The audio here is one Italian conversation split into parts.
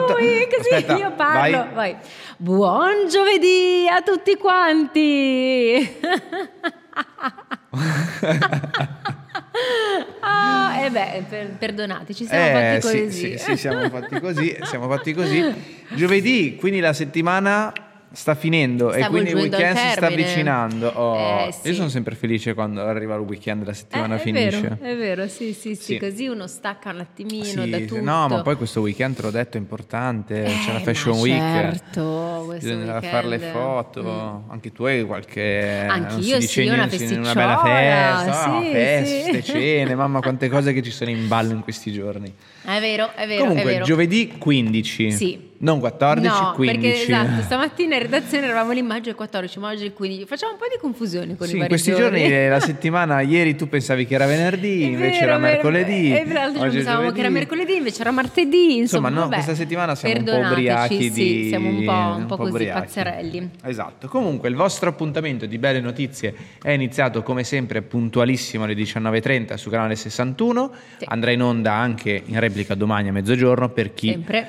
No, lui, così Aspetta, io parlo. vai. Vai. Buon giovedì a tutti quanti. ah, e beh, per- perdonate, ci siamo Eh, fatti sì, così. sì, sì, siamo fatti così, siamo fatti così. Giovedì, quindi la settimana sta finendo e Sta quindi il weekend si sta avvicinando. Oh, Eh, sì. Io sono sempre felice quando arriva il weekend e la settimana Eh, è finisce. vero, è vero, sì, sì, sì, Sì. così uno stacca un attimino Sì, da tutto. no, ma poi questo weekend te l'ho detto è importante, c'è la Eh, Fashion ma Week. Certo, Bisogna fare le foto, anche tu hai qualche Anch'io sì, una niente, una bella festa, ah, sì, feste, sì. cene, mamma quante cose che ci sono in ballo in questi giorni. È vero, è vero, Comunque è vero. giovedì 15, Sì. non 14, no, 15. perché esatto, stamattina in redazione eravamo lì maggio il 14, ma oggi il 15. Facciamo un po' di confusione con Sì, i in vari questi giorni giorni. eh, la settimana, ieri tu pensavi che era venerdì, È invece vero, era è mercoledì. E l'altro oggi è pensavamo che era mercoledì, invece era martedì. Insomma, Insomma, no, vabbè. questa settimana siamo un po' ubriachi sì, di... siamo un po', un po' così pazzerelli. Esatto. Comunque il vostro appuntamento di belle notizie è iniziato come sempre puntualissimo alle 19.30 su canale 61. Sì. Andrà in onda anche in replica domani a mezzogiorno per chi Sempre.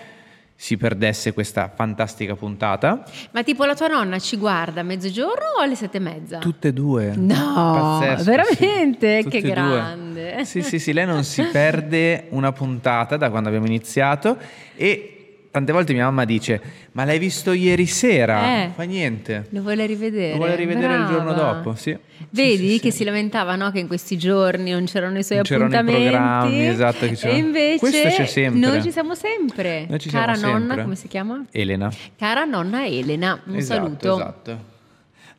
si perdesse questa fantastica puntata. Ma tipo la tua nonna ci guarda a mezzogiorno o alle sette e mezza? Tutte e due. No, Pazzesco, veramente? sì. Che due. grande. Sì, sì, sì, lei non si perde una puntata da quando abbiamo iniziato e tante volte mia mamma dice "Ma l'hai visto ieri sera?". Eh. Fa niente. Lo vuole rivedere. Lo vuole rivedere il giorno Brava. dopo, sì. Vedi Sì, sì, che si lamentava no? che in questi giorni non c'erano i suoi Non c'erano i appuntamenti. programmi, esatto, che E c'erano. invece Questo c'è sempre. noi ci siamo sempre. Noi ci Cara siamo nonna, sempre. come si chiama? Elena. Cara nonna Elena, un esatto, saluto. Esatto.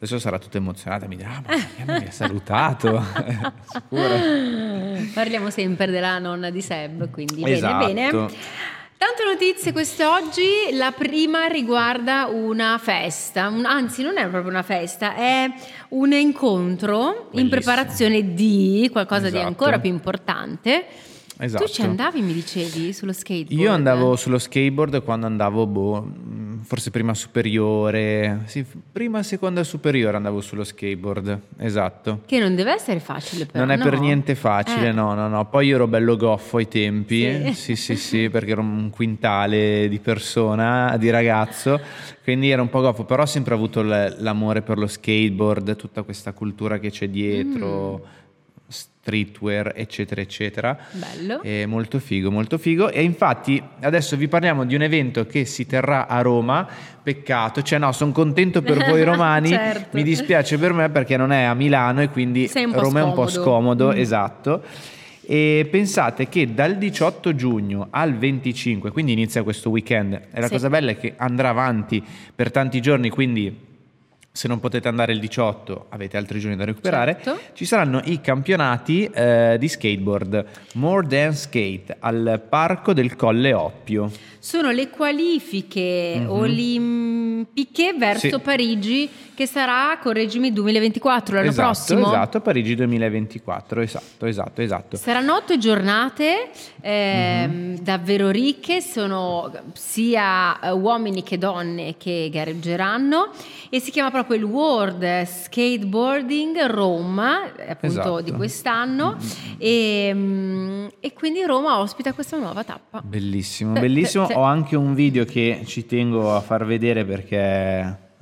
Adesso sarà tutta emozionata, mi dirà, "Ah, ma non mi ha salutato? Parliamo sempre della nonna di Seb, quindi Esatto. bene, bene. Tante notizie quest'oggi, la prima riguarda una festa, un- anzi non è proprio una festa, è un incontro in Bellissimo. preparazione di qualcosa di Esatto. ancora più importante. Esatto. Tu ci andavi, mi dicevi, sullo skateboard? Io andavo sullo skateboard quando andavo, boh, forse prima superiore, sì, prima seconda superiore andavo sullo skateboard, esatto. Che non deve essere facile però, non è per no? niente facile, Eh. no, no, no. Poi io ero bello goffo ai tempi, Sì. sì, sì, sì, perché ero un quintale di persona, di ragazzo, quindi ero un po' goffo, però ho sempre avuto l'amore per lo skateboard, tutta questa cultura che c'è dietro, Mm. Streetwear, eccetera, eccetera. Bello. È molto figo, molto figo. E infatti adesso vi parliamo di un evento che si terrà a Roma. Peccato, cioè no, sono contento per voi romani. Certo. Mi dispiace per me perché non è a Milano e quindi Roma è un po' scomodo. scomodo, Mm. esatto. E pensate che dal 18 giugno al 25, quindi inizia questo weekend, e la Sì. cosa bella è che andrà avanti per tanti giorni, quindi se non potete andare il 18 avete altri giorni da recuperare, Certo. ci saranno i campionati eh, di skateboard More Than Skate al parco del Colle Oppio. Sono le qualifiche Mhm. olimpiche verso Sì. Parigi che sarà, correggimi, 2024, l'anno esatto, prossimo. Esatto, Parigi 2024, esatto, esatto, esatto. Saranno otto giornate ehm, Mhm. davvero ricche, sono sia eh, uomini che donne che gareggeranno e si chiama proprio il World Skateboarding Roma, eh, appunto Esatto. di quest'anno, e, mm, e quindi Roma ospita questa nuova tappa. Bellissimo, Eh, bellissimo. Sì. Ho anche un video che ci tengo a far vedere perché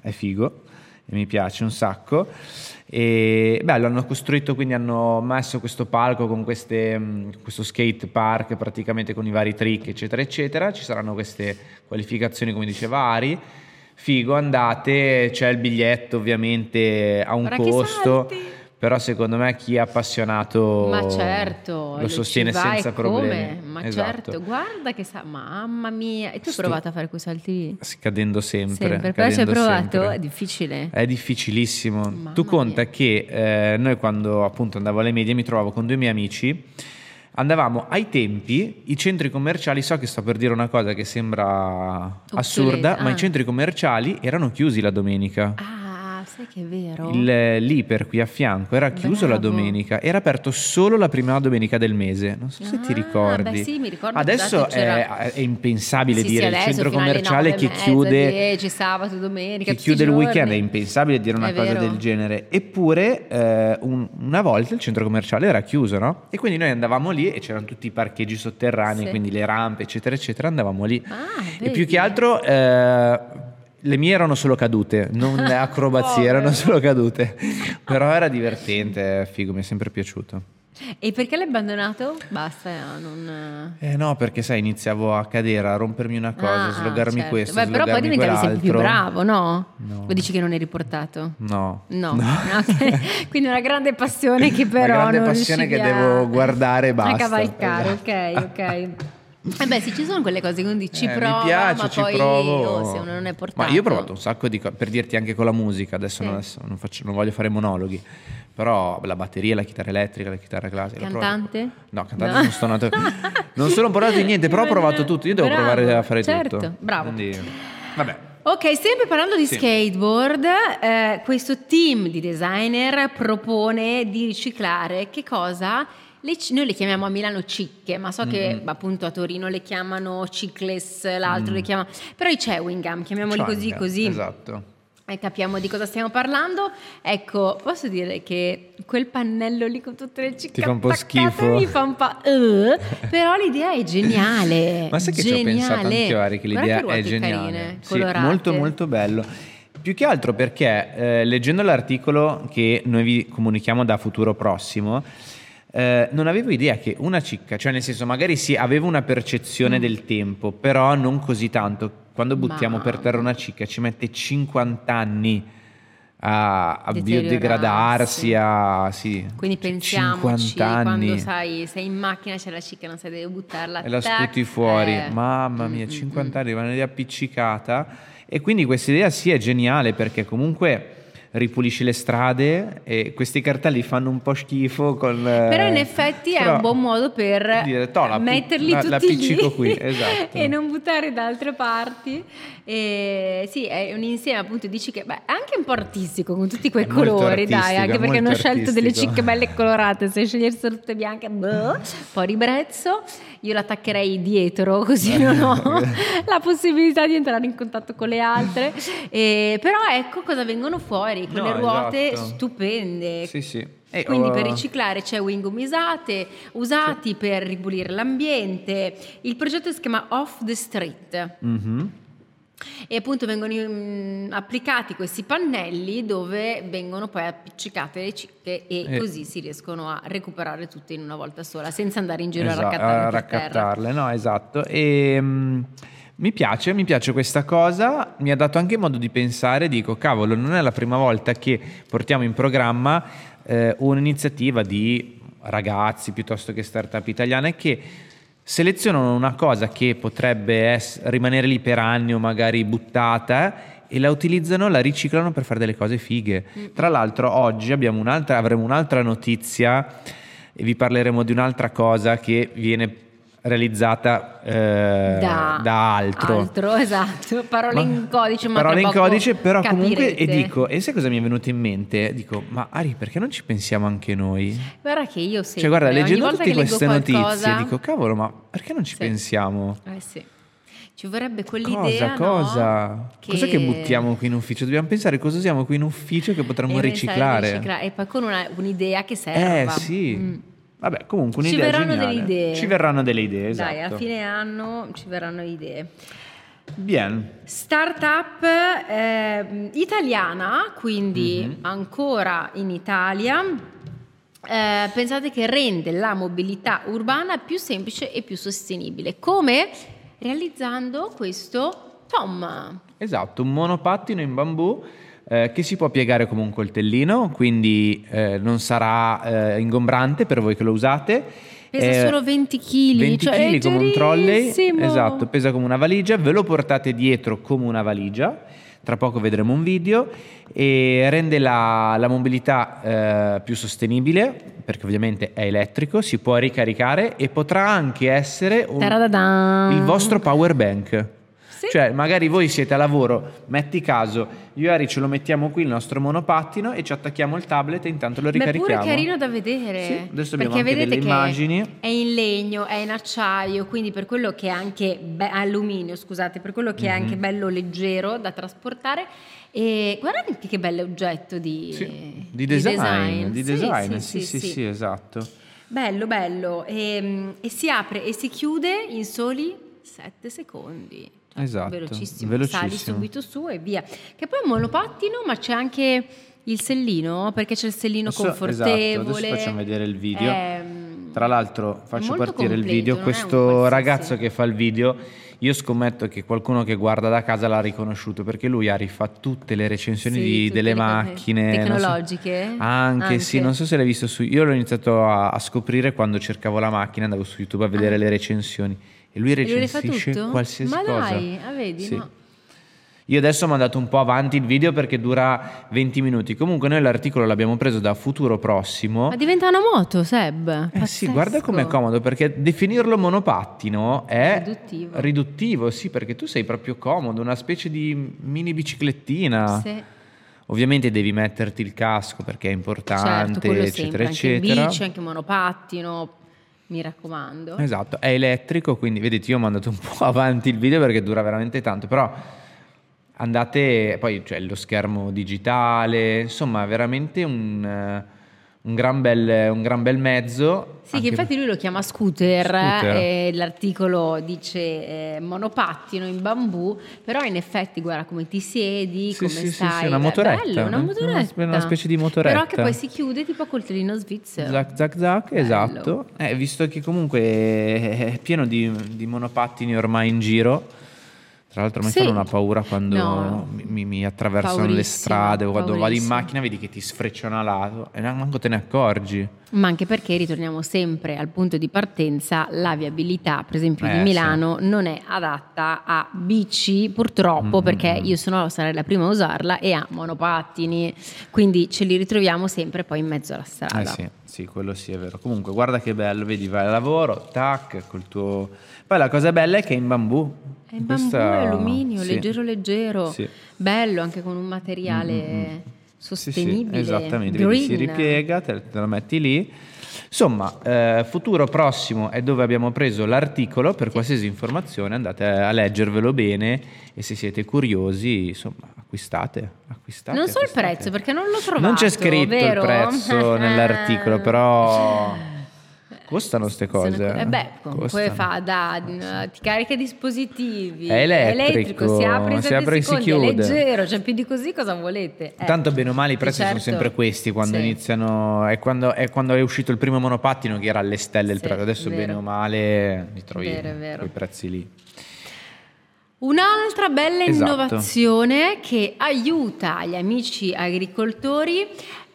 è figo e mi piace un sacco. E bello, hanno costruito, quindi hanno messo questo palco con queste, mh, questo skate park praticamente con i vari trick, eccetera, eccetera. Ci saranno queste qualificazioni, come diceva Ari. Figo, andate, c'è il biglietto ovviamente a un che costo. Però secondo me chi è appassionato Ma certo, lo sostiene senza come? problemi. Ma Esatto. certo, guarda che sa, mamma mia. E tu hai Sto- provato a fare quei salti Cadendo sempre. Sempre, però ci hai provato? sempre. È difficile. È difficilissimo. Mamma tu conta mia. che eh, noi quando appunto andavo alle medie mi trovavo con due miei amici. Andavamo ai tempi, i centri commerciali, so che sto per dire una cosa che sembra assurda, Obsoleta, ma ah. i centri commerciali erano chiusi la domenica. Ah, sai che è vero? Il, l'Iper qui a fianco era chiuso la Bravo. domenica, era aperto solo la prima domenica del mese. Non so se ti Ah, ricordi. beh, sì, mi ricordo, Adesso è, è impensabile Sì, sì, dire il adesso centro commerciale che mezza, chiude 10, sabato, domenica, che chiude il weekend è impensabile dire una È cosa vero. del genere. Eppure eh, un- una volta il centro commerciale era chiuso, no? E quindi noi andavamo lì e c'erano tutti i parcheggi sotterranei, Sì. quindi le rampe, eccetera, eccetera, andavamo lì. Ah, e più che altro eh, le mie erano solo cadute, non le acrobazie, erano solo cadute. Però era divertente, figo, mi è sempre piaciuto. E perché l'hai abbandonato? Basta, non... Eh no, perché sai, iniziavo a cadere, a rompermi una cosa, Ah, slogarmi certo. questo, Beh, però poi slogarmi diventavi sempre più quell'altro. bravo, no? No. O dici che non eri portato? No. No, Ok. quindi una grande passione che però Una grande passione che a- devo guardare e A basta. cavalcare, Esatto. ok, ok. Eh beh, sì, ci sono quelle cose che uno dici ci Eh, prova, mi piace, ma ci poi provo. oh, se uno non è portato. Ma io ho provato un sacco di cose, per dirti anche con la musica, adesso, Sì. non, adesso non faccio- non voglio fare monologhi, però la batteria, la chitarra elettrica, la chitarra classica. Cantante? No, cantante No. non sto nato. Non sono portato in niente, però ho provato tutto, io devo Bravo, provare a fare certo, tutto. bravo. Quindi, vabbè. Ok, sempre parlando di Sì. skateboard, eh, questo team di designer propone di riciclare che cosa? Le noi le chiamiamo a Milano cicche, ma so che appunto a Torino le chiamano cicless, l'altro le chiama... Però i chewing gum, chiamiamoli così così. Esatto. E capiamo di cosa stiamo parlando. Ecco, posso dire che quel pannello lì con tutte le cicche Ti fa un po' schifo. Mi fa un po'... uh, però l'idea è geniale. Ma sai che ci ho geniale. pensato anche Ari, che l'idea ruote è geniale. carine, Sì, molto molto bello. Più che altro perché eh, leggendo l'articolo che noi vi comunichiamo da futuro prossimo, eh, non avevo idea che una cicca, cioè nel senso magari sì, avevo una percezione Mm. del tempo, però non così tanto. Quando buttiamo per Ma- terra una cicca ci mette 50 anni a, a biodegradarsi, a sì, Quindi c- pensiamoci 50 anni. quando sai, sei in macchina, c'è la cicca, non sai, devi buttarla. e la tac, sputi fuori. eh. Mamma mia, Mm, mm, 50 anni, rimane lì appiccicata. E quindi questa idea sì è geniale perché comunque ripulisci le strade e questi cartelli fanno un po' schifo con... Però in effetti è un buon modo per dire, "Toh, la metterli la- tutti lì qui", esatto. e non buttare da altre parti. E sì, è un insieme appunto dici che beh, è anche un po' artistico con tutti quei È colori, dai, artistico, anche perché hanno molto scelto delle artistico. cicche belle colorate, se scegliessero tutte bianche, boh, un po' ribrezzo. Io l'attaccherei dietro così non ho la possibilità di entrare in contatto con le altre. E, però ecco cosa vengono fuori, quelle No, ruote esatto. stupende. Sì, sì. E, Quindi oh, per riciclare c'è wing usate, usati per ripulire l'ambiente. Il progetto si chiama Off the Street mhm. e appunto vengono mm, applicati questi pannelli dove vengono poi appiccicate le cicche e Eh. così si riescono a recuperare tutte in una volta sola senza andare in giro Esatto, a raccattare a raccattarle, no, esatto. E, mm, mi piace, mi piace questa cosa, mi ha dato anche modo di pensare, dico, cavolo, non è la prima volta che portiamo in programma eh, un'iniziativa di ragazzi piuttosto che start-up italiane che selezionano una cosa che potrebbe ess- rimanere lì per anni o magari buttata e la utilizzano, la riciclano per fare delle cose fighe. Tra l'altro oggi abbiamo un'altra, avremo un'altra notizia e vi parleremo di un'altra cosa che viene realizzata eh, da, altro. esatto, parole Ma- in codice, ma parole in codice, però comunque e capirete. dico, e sai cosa mi è venuto in mente? Dico, ma Ari, perché non ci pensiamo anche noi? Guarda che io sempre, cioè, guarda, ogni leggendo tutte che queste notizie, qualcosa- dico, cavolo, ma perché non ci Sì. pensiamo? Eh sì. Ci vorrebbe quell'idea, Cosa, no? cosa? Cos'è che buttiamo qui in ufficio? Dobbiamo pensare cosa usiamo qui in ufficio che potremmo E di riciclare. riciclare. E poi con una- un'idea che Eh serva. sì. Mm. Vabbè, comunque Ci un'idea verranno geniale. delle idee. Ci verranno delle idee, esatto. Dai, a fine anno ci verranno idee. Bien. Startup ehm, italiana, quindi Mhm. ancora in Italia. Eh, pensate che rende la mobilità urbana più semplice e più sostenibile. Come? Realizzando questo Tom. Esatto, un monopattino in bambù eh, che si può piegare come un coltellino, quindi eh, non sarà eh, ingombrante per voi che lo usate. Pesa Eh, solo 20 kg, 20 cioè kg come un trolley, esatto, pesa come una valigia, ve lo portate dietro come una valigia, tra poco vedremo un video, e rende la, la mobilità eh, più sostenibile, perché ovviamente è elettrico, si può ricaricare e potrà anche essere un- il vostro power bank. Sì. Cioè, magari voi siete a lavoro, metti caso, io e Ari ce lo mettiamo qui il nostro monopattino e ci attacchiamo il tablet e intanto lo Ma è ricarichiamo. pure carino da vedere. Sì, adesso abbiamo perché anche vedete delle che immagini. È in legno, è in acciaio, quindi per quello che è anche be- alluminio, scusate, per quello che è Mhm. anche bello leggero da trasportare. E guardate che, bello oggetto di, Sì, di design, di Sì, design, sì, sì, sì, esatto. Bello, bello. E, e si apre e si chiude in soli 7 secondi. Cioè, Esatto, Velocissimo. velocissimo. Sali subito su e via. Che poi è un monopattino, ma c'è anche il sellino, perché c'è il sellino Adesso- confortevole. esatto, adesso facciamo vedere il video. Ehm, Tra l'altro faccio partire il completo, video, è un questo ragazzo che fa il video, io scommetto che qualcuno che guarda da casa l'ha riconosciuto perché lui ha rifatto tutte le recensioni Sì, di- delle macchine non so- tecnologiche? anche, sì, Anche. non so se l'hai visto su io l'ho iniziato a, a scoprire quando cercavo la macchina, andavo su YouTube a vedere le recensioni e lui Ah. E lui recensisce qualsiasi Ma cosa. dai, ah, vedi, Sì. no. Io adesso ho mandato un po' avanti il video perché dura 20 minuti. Comunque noi l'articolo l'abbiamo preso da Futuro Prossimo. Ma diventa una moto, Seb. Eh sì, guarda com'è comodo perché definirlo monopattino è Riduttivo. riduttivo, sì, perché tu sei proprio comodo, una specie di mini biciclettina. Sì. Ovviamente devi metterti il casco perché è importante, Certo, eccetera, sempre, anche eccetera. in bici, anche monopattino, mi raccomando. Esatto, è elettrico, quindi vedete io ho mandato un po' avanti il video perché dura veramente tanto, però andate, poi c'è lo schermo digitale, insomma veramente un, eh, un gran, bel, un gran bel mezzo. Sì, anche- che infatti lui lo chiama scooter, Scooter. e l'articolo dice eh, monopattino in bambù, però in effetti guarda come ti siedi, Sì, come sì, sì, stai. sì, una Beh, motoretta, bello, una una- motoretta. una specie di motoretta. Però che poi si chiude tipo a coltellino svizzero. Zac, zac, zac, Bello. esatto. Eh, visto che comunque è pieno di, di monopattini ormai in giro, tra l'altro mi Sì. fanno una paura quando No. mi, mi- attraversano le strade o quando vado in macchina vedi che ti sfrecciano a lato e manco te ne accorgi. Ma anche perché ritorniamo sempre al punto di partenza, la viabilità, per esempio Eh, di Milano, non è adatta a bici, purtroppo, Mm, perché io se no sarei la prima a usarla, e a monopattini, quindi ce li ritroviamo sempre poi in mezzo alla strada. Eh sì, sì, quello sì è vero. Comunque guarda che bello, vedi, vai al lavoro, tac, col tuo... Poi la cosa bella è che è in bambù. È in bambù, Questa- è alluminio, sì. leggero leggero, Sì. bello anche con un materiale Mm, mm. Sì, sì, sostenibile. esattamente, vedi, si green. ripiega, te, te lo metti lì. Insomma, eh, futuro prossimo è dove abbiamo preso l'articolo, per qualsiasi informazione andate a leggervelo bene e se siete curiosi, insomma, acquistate. acquistate Non so il acquistate. prezzo perché non l'ho trovato. Non c'è scritto vero? il prezzo nell'articolo, però costano queste cose. eh beh, comunque fa da ti carica i dispositivi. È elettrico, si apre in si apre e si secondi, è chiude. leggero, cioè più di così cosa volete? Eh. Tanto bene o male i prezzi Certo. sono sempre questi quando Sì. iniziano, è quando, è quando è uscito il primo monopattino che era alle stelle il Sì, prezzo, adesso bene o male li trovi Vero, è vero. quei prezzi lì. Un'altra bella Esatto. innovazione che aiuta gli amici agricoltori,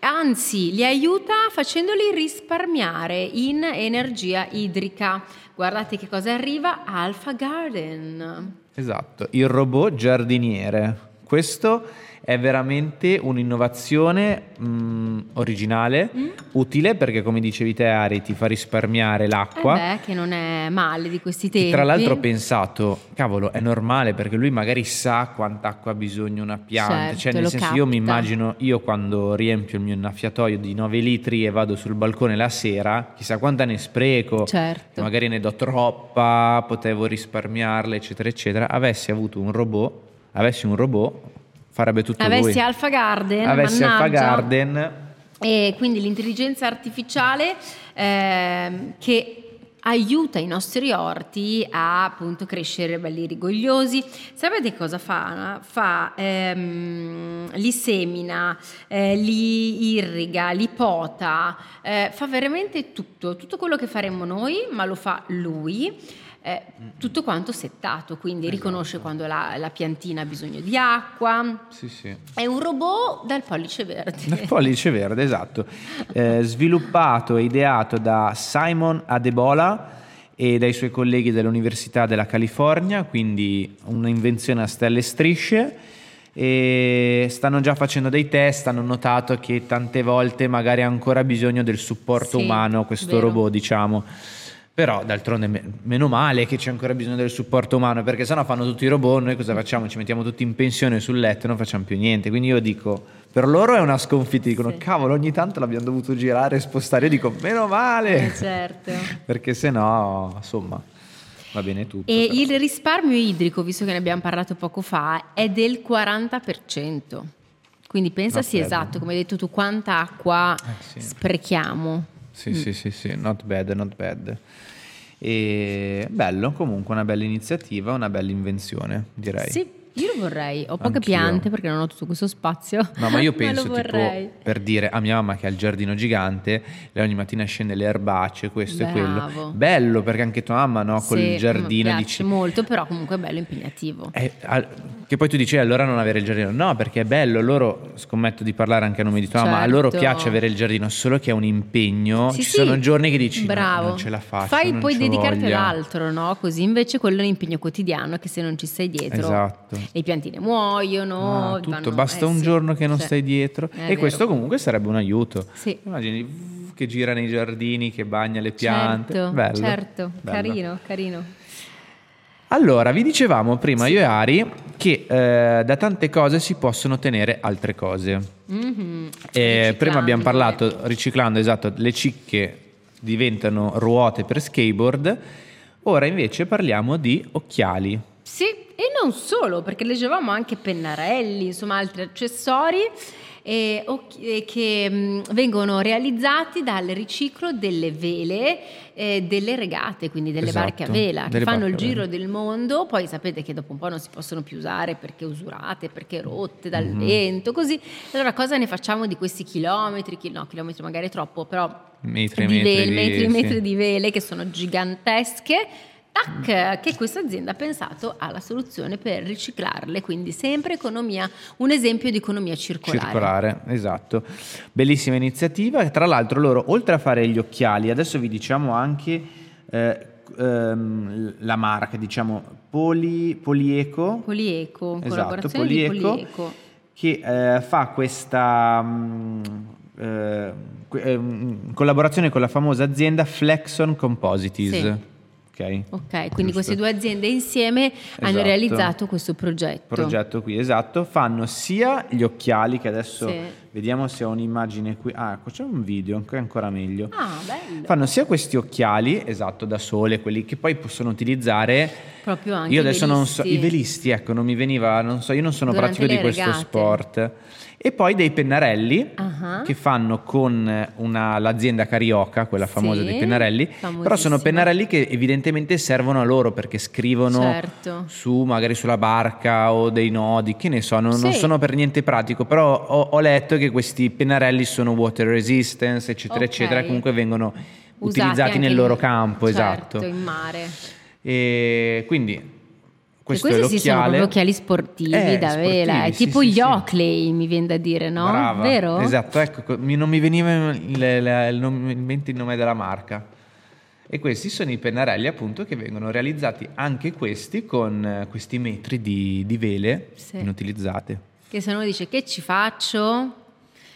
anzi li aiuta facendoli risparmiare in energia idrica. Guardate che cosa arriva, Alpha Garden. Esatto, il robot giardiniere. Questo è veramente un'innovazione mh, originale, utile perché come dicevi te Ari ti fa risparmiare l'acqua. Mm. Eh beh, che non è male di questi tempi. Tra l'altro ho pensato, cavolo, è normale perché lui magari sa quanta acqua ha bisogno una pianta. Certo, cioè, nel senso, io mi capta. immagino, io quando riempio il mio innaffiatoio di 9 litri e vado sul balcone la sera, chissà quanta ne spreco. Certo. Magari ne do troppa, potevo risparmiarla, eccetera, eccetera. Avessi avuto un robot, avessi un robot, farebbe tutto Avessi lui. Alpha Garden, Avessi Alpha mannaggia. Garden, E quindi l'intelligenza artificiale ehm, che aiuta i nostri orti a appunto crescere belli rigogliosi. Sapete cosa fa? Fa, ehm, li semina, eh, li irriga, li pota, eh, fa veramente tutto, tutto quello che faremmo noi, ma lo fa lui. Eh, tutto quanto settato, quindi riconosce quando la, la piantina ha bisogno di acqua. sì, sì. È un robot dal pollice verde. Il pollice verde, esatto. Eh, sviluppato e ideato da Simon Adebola e dai suoi colleghi dell'Università della California, quindi un'invenzione a stelle e strisce. E stanno già facendo dei test, hanno notato che tante volte magari ha ancora bisogno del supporto Sì, umano questo vero. robot, diciamo. Però d'altronde me- meno male che c'è ancora bisogno del supporto umano, perché sennò fanno tutti i robot, noi cosa facciamo? Ci mettiamo tutti in pensione sul letto e non facciamo più niente. Quindi io dico, per loro è una sconfitta, dicono Sì. cavolo ogni tanto l'abbiamo dovuto girare e spostare, io dico meno male, Eh, certo. perché sennò insomma va bene tutto. E però. il risparmio idrico, visto che ne abbiamo parlato poco fa, è del 40%. Quindi pensa bad. esatto, come hai detto tu, quanta acqua Eh, sì. sprechiamo. Sì, sì, sì, sì, not bad, not bad. E bello, comunque una bella iniziativa, una bella invenzione, direi. Sì, io lo vorrei. Ho poche Anch'io. piante perché non ho tutto questo spazio. No, ma io penso tipo vorrei. per dire a mia mamma che ha il giardino gigante, lei ogni mattina scende le erbacce, questo e Bravo. quello. Bello perché anche tua mamma, no, col Sì, giardino mi piace dici molto, però comunque è bello impegnativo. Eh, al- che poi tu dici "Eh, allora non avere il giardino. No, perché è bello, loro scommetto di parlare anche a nome di tua mamma, a loro Certo. piace avere il giardino, solo che è un impegno. Sì, Ci sì. sono giorni che dici "No, Bravo. non ce la faccio. Fai poi dedicarti voglia". all'altro, no? Così invece quello è un impegno quotidiano che se non ci stai dietro Esatto. Le piantine muoiono. Ah, tutto, vanno- basta eh, un sì. giorno che non Sì. stai dietro. È e vero. questo comunque sarebbe un aiuto. Sì. Immagini che gira nei giardini, che bagna le piante. Certo, Bello. certo, Bello. carino, carino. Allora, vi dicevamo prima io e Ari che eh, da tante cose si possono ottenere altre cose. Mhm. Eh, prima abbiamo parlato, riciclando, esatto, le cicche diventano ruote per skateboard. Ora invece parliamo di occhiali. Sì, e non solo, perché leggevamo anche pennarelli, insomma altri accessori eh, che mh, vengono realizzati dal riciclo delle vele eh, delle regate, quindi delle Esatto, barche a vela, che fanno il giro del mondo, poi sapete che dopo un po' non si possono più usare perché usurate, perché rotte dal Mhm. vento, così. Allora cosa ne facciamo di questi chilometri, chi- no chilometri magari è troppo, però Metri di metri vele, di- metri sì. metri di vele che sono gigantesche. Tac, che questa azienda ha pensato alla soluzione per riciclarle, quindi sempre economia, un esempio di economia circolare. Circolare, esatto. Bellissima iniziativa. Tra l'altro loro, oltre a fare gli occhiali, adesso vi diciamo anche eh, ehm, la marca, diciamo Poli, Polieco. Polieco, Esatto, Polieco. Polieco. che eh, fa questa mm, eh, eh, in collaborazione con la famosa azienda Flexon Composites. Sì. Ok. Ok, quindi Giusto. queste due aziende insieme hanno Esatto. realizzato questo progetto. progetto qui, esatto, fanno sia gli occhiali che adesso Sì. vediamo se ho un'immagine qui. Ah, ecco, c'è un video, che è ancora meglio. Ah, bello. Fanno sia questi occhiali, esatto, da sole, quelli che poi possono utilizzare. Proprio anche io i adesso non so, i velisti. ecco, non mi veniva, non so, io non sono Durante pratico di questo sport. E poi dei pennarelli Ah. che fanno con una- l'azienda Carioca, quella famosa Sì, dei pennarelli, però sono pennarelli che evidentemente servono a loro perché scrivono Certo. su magari sulla barca o dei nodi, che ne so, non, non Sì. sono per niente pratico, però ho, ho letto che questi pennarelli sono water resistance, eccetera, Ok. eccetera, comunque vengono Usati utilizzati nel loro campo, certo, esatto. in mare. E quindi questo e è questi sì sono proprio occhiali sportivi Eh, da vela, è tipo sì, gli sì, sì. Oakley, mi viene da dire, no? Brava, Vero? Esatto, ecco, non mi veniva in mente il nome della marca. E questi sono i pennarelli appunto che vengono realizzati anche questi con eh, questi metri di, di vele inutilizzate. Che se uno dice che ci faccio,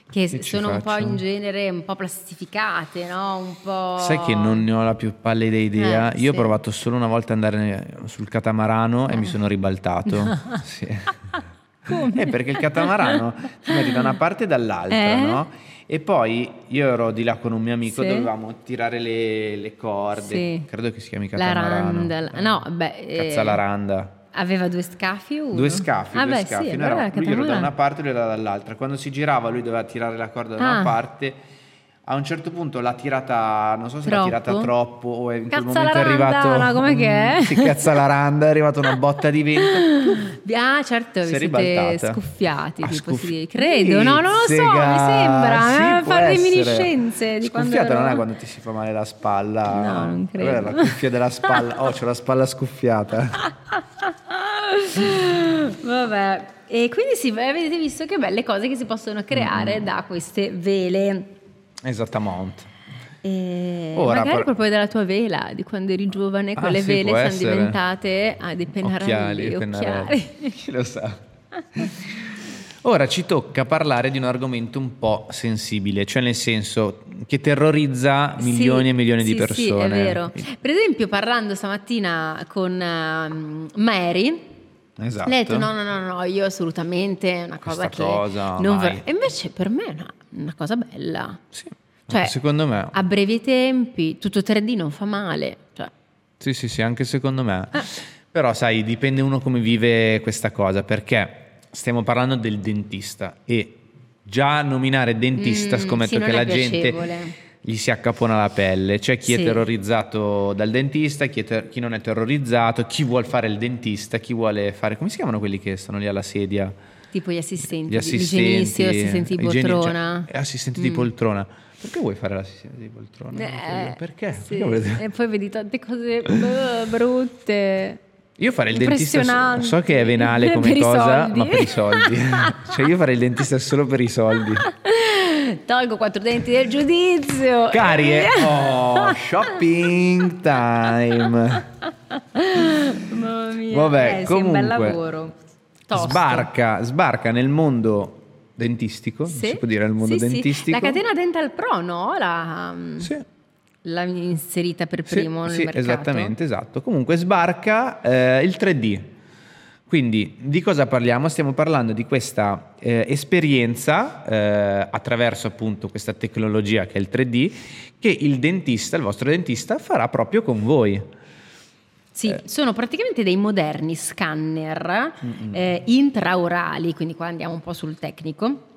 che, sono un po' in genere un po' plastificate, no? Un po'... Sai che non ne ho la più pallida idea. Eh, Io ho sì. provato solo una volta ad andare sul catamarano e mi sono ribaltato. Sì. Eh, perché il catamarano ti metti da una parte e dall'altra, Eh? no? E poi io ero di là con un mio amico, Sì. dovevamo tirare le, le corde. Sì. Credo che si chiami La catamarano. randa, la- no, beh... eh, Cazza la randa. Aveva due scafi uno? Due scafi, ah, due beh, scafi. Sì, allora eravamo- lui era da una parte e lui era dall'altra. Quando si girava lui doveva tirare la corda da una Ah. parte. A un certo punto l'ha tirata, non so se l'ha Troppo? tirata troppo o in quel Cazza momento la è arrivato... no, com'è che è? Si cazza la randa, è arrivata una botta di vento. Ah, certo, vi Si è siete scuffiati, Ah, tipo scuff- si Credo, no, non lo so, mi Pizzica. sembra, Sì, eh, reminiscenze di quando Scuffiata ero... non è quando ti si fa male la spalla. No, non Quella è credo. la cuffia della spalla. Oh, c'ho la spalla scuffiata. Vabbè, e quindi sì, avete visto che belle cose che si possono creare da queste vele. Esattamente. E Ora, magari proprio della tua vela, di quando eri giovane, Ah, quelle sì, vele sono essere. diventate ah, dei pennarelli, Occhiali. Chi lo sa? Ora ci tocca parlare di un argomento un po' sensibile, cioè nel senso che terrorizza milioni sì, e milioni sì, di persone. Sì, è vero. Per esempio, parlando stamattina con uh, Mary, Esatto. lei ha detto no, no, no, no, io assolutamente è una cosa Questa che cosa, non. E invece per me è una, una cosa bella. Sì, Cioè, secondo me. A brevi tempi, tutto 3D non fa male. Cioè, Sì, sì, sì, anche secondo me. Ah. Però sai, dipende uno come vive questa cosa, perché stiamo parlando del dentista e già nominare dentista Mm, scommetto sì, che la gente piacevole. Gli si accapona la pelle. C'è chi Sì. è terrorizzato dal dentista, chi, è ter- chi non è terrorizzato, chi vuole fare il dentista, chi vuole fare... Come si chiamano quelli che stanno lì alla sedia? tipo gli assistenti, Gli assistenti, igienisti o assistenti di poltrona. cioè, assistenti di Mm. poltrona. Perché vuoi fare l'assistente di poltrona? Eh. Perché? sì. Perché volete- E poi vedi tante cose eh, brutte. Io farei il dentista, so che è venale come cosa, ma per i soldi. cioè io farei il dentista solo per i soldi. Tolgo quattro denti del giudizio. Carie, oh, shopping time. Mamma mia. Vabbè, Eh, sì, è un bel comunque, lavoro. Tosto. Sbarca, sbarca nel mondo dentistico, Sì. si può dire nel mondo Sì, sì. dentistico. La catena Dental Pro, no? La, Sì. l'ha inserita per Sì, primo nel sì, mercato. esattamente, esatto. Comunque sbarca eh, il 3D. Quindi di cosa parliamo? Stiamo parlando di questa eh, esperienza eh, attraverso appunto questa tecnologia che è il 3D che il dentista, il vostro dentista, farà proprio con voi. Sì, Eh. sono praticamente dei moderni scanner eh, intraorali, quindi qua andiamo un po' sul tecnico,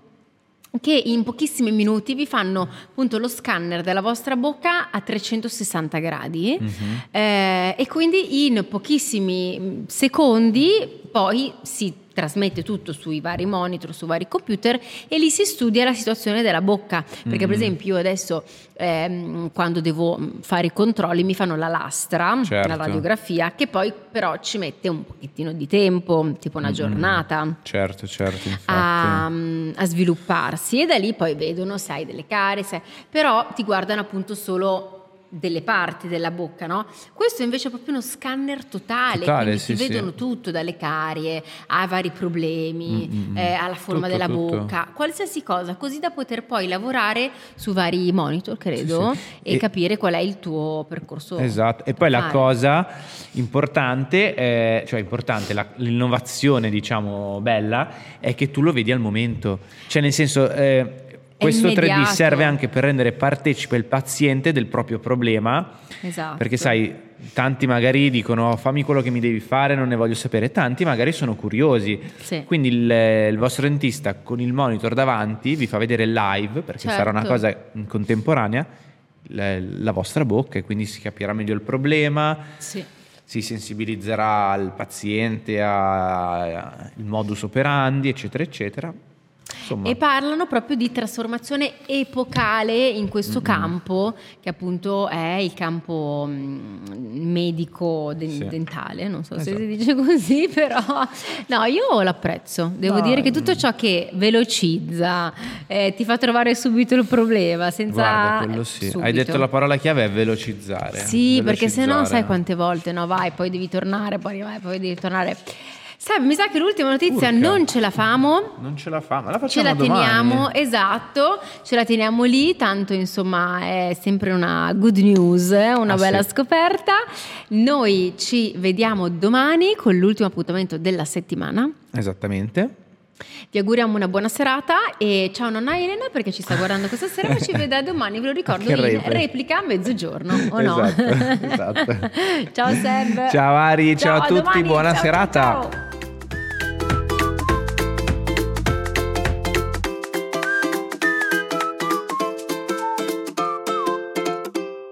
che in pochissimi minuti vi fanno appunto lo scanner della vostra bocca a 360 gradi Mhm. eh, e quindi in pochissimi mm, secondi poi si trasmette tutto sui vari monitor, sui vari computer e lì si studia la situazione della bocca. Perché per Mhm. esempio io adesso ehm, quando devo mm, fare i controlli mi fanno la lastra, Certo. la radiografia, che poi però ci mette un pochettino di tempo, tipo una giornata. Certo, certo, infatti. A, mm, a svilupparsi e da lì poi vedono se hai delle carie, se- però ti guardano appunto solo delle parti della bocca, no? Questo invece è proprio uno scanner totale, Totale, quindi sì, sì. vedono tutto, dalle carie a vari problemi, Mm, mm, mm. eh, alla forma Tutto, della tutto. bocca, qualsiasi cosa, così da poter poi lavorare su vari monitor, credo, Sì, sì. e, E- capire qual è il tuo percorso. Esatto, e poi la cosa importante, è- cioè importante, la- l'innovazione diciamo bella, è che tu lo vedi al momento. Cioè nel senso, eh, questo 3D immediato. serve anche per rendere partecipe il paziente del proprio problema, Esatto. perché sai, tanti magari dicono "Oh, fammi quello che mi devi fare, non ne voglio sapere, tanti magari sono curiosi. Sì. Quindi il, il vostro dentista con il monitor davanti vi fa vedere live, perché sarà una Certo. cosa contemporanea, la, la vostra bocca e quindi si capirà meglio il problema, Sì. si sensibilizzerà il paziente al modus operandi, eccetera, eccetera. Insomma, E parlano proprio di trasformazione epocale in questo campo, che appunto è il campo mm, medico de- Sì. dentale, non so se Esatto. si dice così, però no, io l'apprezzo. Devo No, dire che tutto ciò che velocizza, eh, ti fa trovare subito il problema, senza... guarda, quello sì. Hai detto la parola chiave è velocizzare. Sì, perché se no sai Velocizzare. quante volte no, vai, poi devi tornare, poi vai, poi devi tornare. Sai, mi sa che l'ultima notizia Urca. non ce la famo. Non ce la fa, ma la Ce facciamo la domani. teniamo, esatto, ce la teniamo lì, tanto insomma è sempre una good news, eh, una Ah, bella sì. scoperta. Noi ci vediamo domani con l'ultimo appuntamento della settimana. Esattamente. Vi auguriamo una buona serata e ciao nonna Elena perché ci sta guardando questa sera, ma ci vede domani, ve lo ricordo, Che in replica. replica a mezzogiorno, o no? Esatto, esatto. ciao Seb. Ciao Ari, ciao, a tutti, domani, buona ciao, serata. ciao.